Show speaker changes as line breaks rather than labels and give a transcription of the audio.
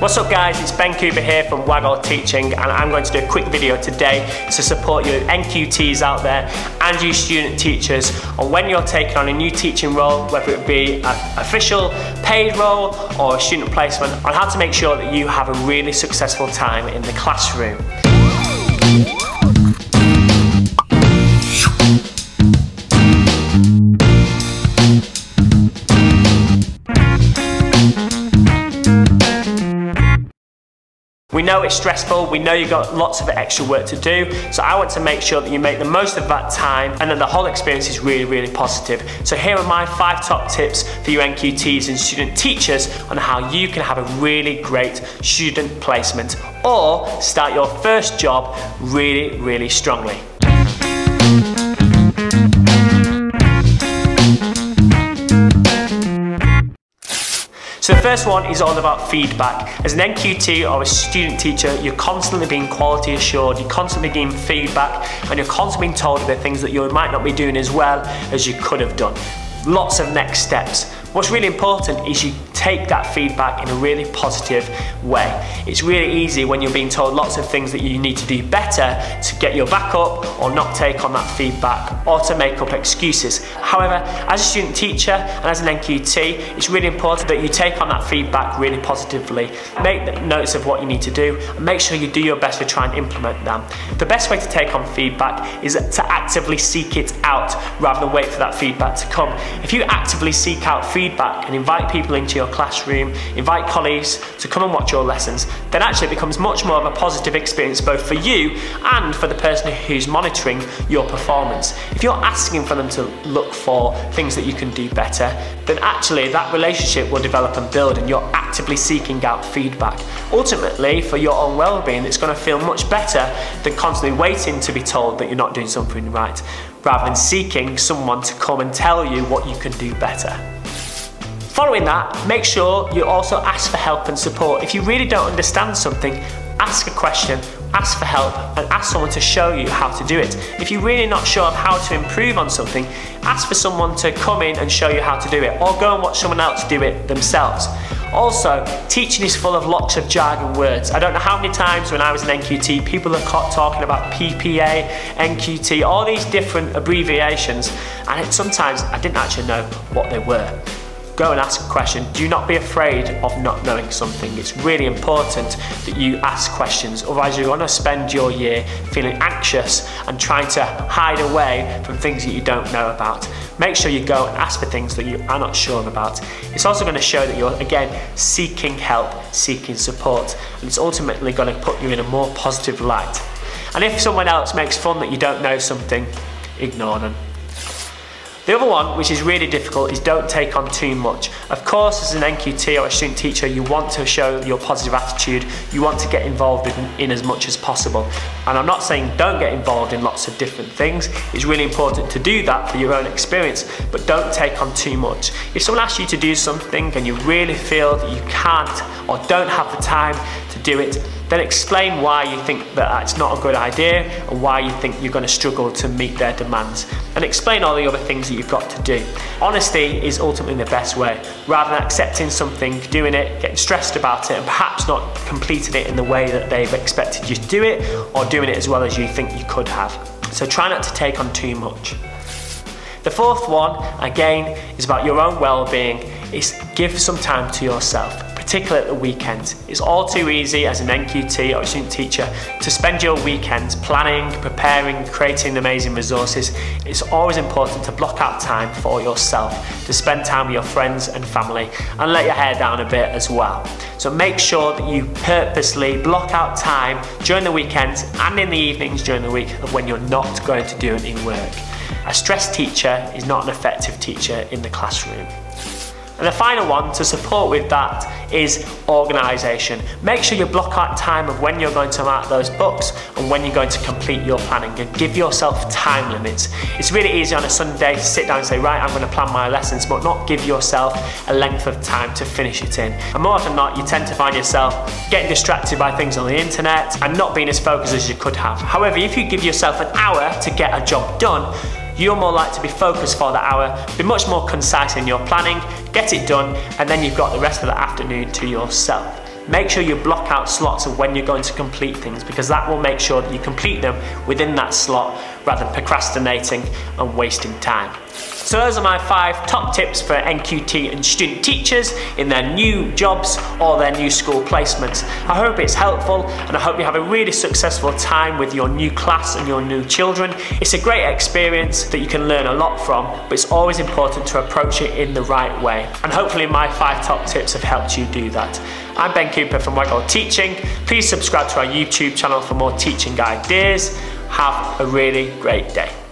What's up guys, it's Ben Cooper here from Wagoll Teaching and I'm going to do a quick video today to support your NQTs out there and you student teachers on when you're taking on a new teaching role, whether it be an official paid role or a student placement, on how to make sure that you have a really successful time in the classroom. Know it's stressful, we know you've got lots of extra work to do, so I want to make sure that you make the most of that time and that the whole experience is really, really positive. So here are my five top tips for you NQTs and student teachers on how you can have a really great student placement or start your first job really, really strongly. So the first one is all about feedback. As an NQT or a student teacher, you're constantly being quality assured, you're constantly getting feedback, and you're constantly being told about things that you might not be doing as well as you could have done. Lots of next steps. What's really important is you take that feedback in a really positive way. It's really easy when you're being told lots of things that you need to do better to get your back up or not take on that feedback or to make up excuses. However, as a student teacher and as an NQT, it's really important that you take on that feedback really positively. Make notes of what you need to do and make sure you do your best to try and implement them. The best way to take on feedback is to actively seek it out rather than wait for that feedback to come. If you actively seek out feedback and invite people into your classroom, invite colleagues to come and watch your lessons, then actually it becomes much more of a positive experience both for you and for the person who's monitoring your performance. If you're asking for them to look for things that you can do better, then actually that relationship will develop and build and you're actively seeking out feedback. Ultimately, for your own well-being, it's going to feel much better than constantly waiting to be told that you're not doing something right, rather than seeking someone to come and tell you what you can do better. Following that, make sure you also ask for help and support. If you really don't understand something, ask a question, ask for help, and ask someone to show you how to do it. If you're really not sure of how to improve on something, ask for someone to come in and show you how to do it, or go and watch someone else do it themselves. Also, teaching is full of lots of jargon words. I don't know how many times when I was an NQT, people are talking about PPA, NQT, all these different abbreviations, and sometimes I didn't actually know what they were go and ask a question. Do not be afraid of not knowing something. It's really important that you ask questions, otherwise, you're going to spend your year feeling anxious and trying to hide away from things that you don't know about. Make sure you go and ask for things that you are not sure about. It's also going to show that you're, again, seeking help, seeking support, and it's ultimately going to put you in a more positive light. And if someone else makes fun that you don't know something, ignore them. The other one, which is really difficult, is don't take on too much. Of course, as an NQT or a student teacher, you want to show your positive attitude, you want to get involved in, in as much as possible. And I'm not saying don't get involved in lots of different things, it's really important to do that for your own experience, but don't take on too much. If someone asks you to do something and you really feel that you can't or don't have the time to do it, then explain why you think that it's not a good idea and why you think you're going to struggle to meet their demands. And explain all the other things that you've got to do. Honesty is ultimately the best way. Rather than accepting something, doing it, getting stressed about it, and perhaps not completing it in the way that they've expected you to do it, or doing it as well as you think you could have. So try not to take on too much. The fourth one, again, is about your own well-being, is give some time to yourself particularly at the weekend. It's all too easy as an NQT or student teacher to spend your weekends planning, preparing, creating amazing resources. It's always important to block out time for yourself, to spend time with your friends and family, and let your hair down a bit as well. So make sure that you purposely block out time during the weekends and in the evenings during the week of when you're not going to do any work. A stressed teacher is not an effective teacher in the classroom. And the final one to support with that is organisation. Make sure you block out time of when you're going to mark those books and when you're going to complete your planning and give yourself time limits. It's really easy on a Sunday to sit down and say, right, I'm going to plan my lessons, but not give yourself a length of time to finish it in. And more often than not, you tend to find yourself getting distracted by things on the internet and not being as focused as you could have. However, if you give yourself an hour to get a job done, you're more likely to be focused for that hour, be much more concise in your planning, get it done, and then you've got the rest of the afternoon to yourself. Make sure you block out slots of when you're going to complete things because that will make sure that you complete them within that slot rather than procrastinating and wasting time. So those are my five top tips for NQT and student teachers in their new jobs or their new school placements. I hope it's helpful and I hope you have a really successful time with your new class and your new children. It's a great experience that you can learn a lot from, but it's always important to approach it in the right way. And hopefully my five top tips have helped you do that. I'm Ben Cooper from Wagoll Teaching. Please subscribe to our YouTube channel for more teaching ideas. Have a really great day.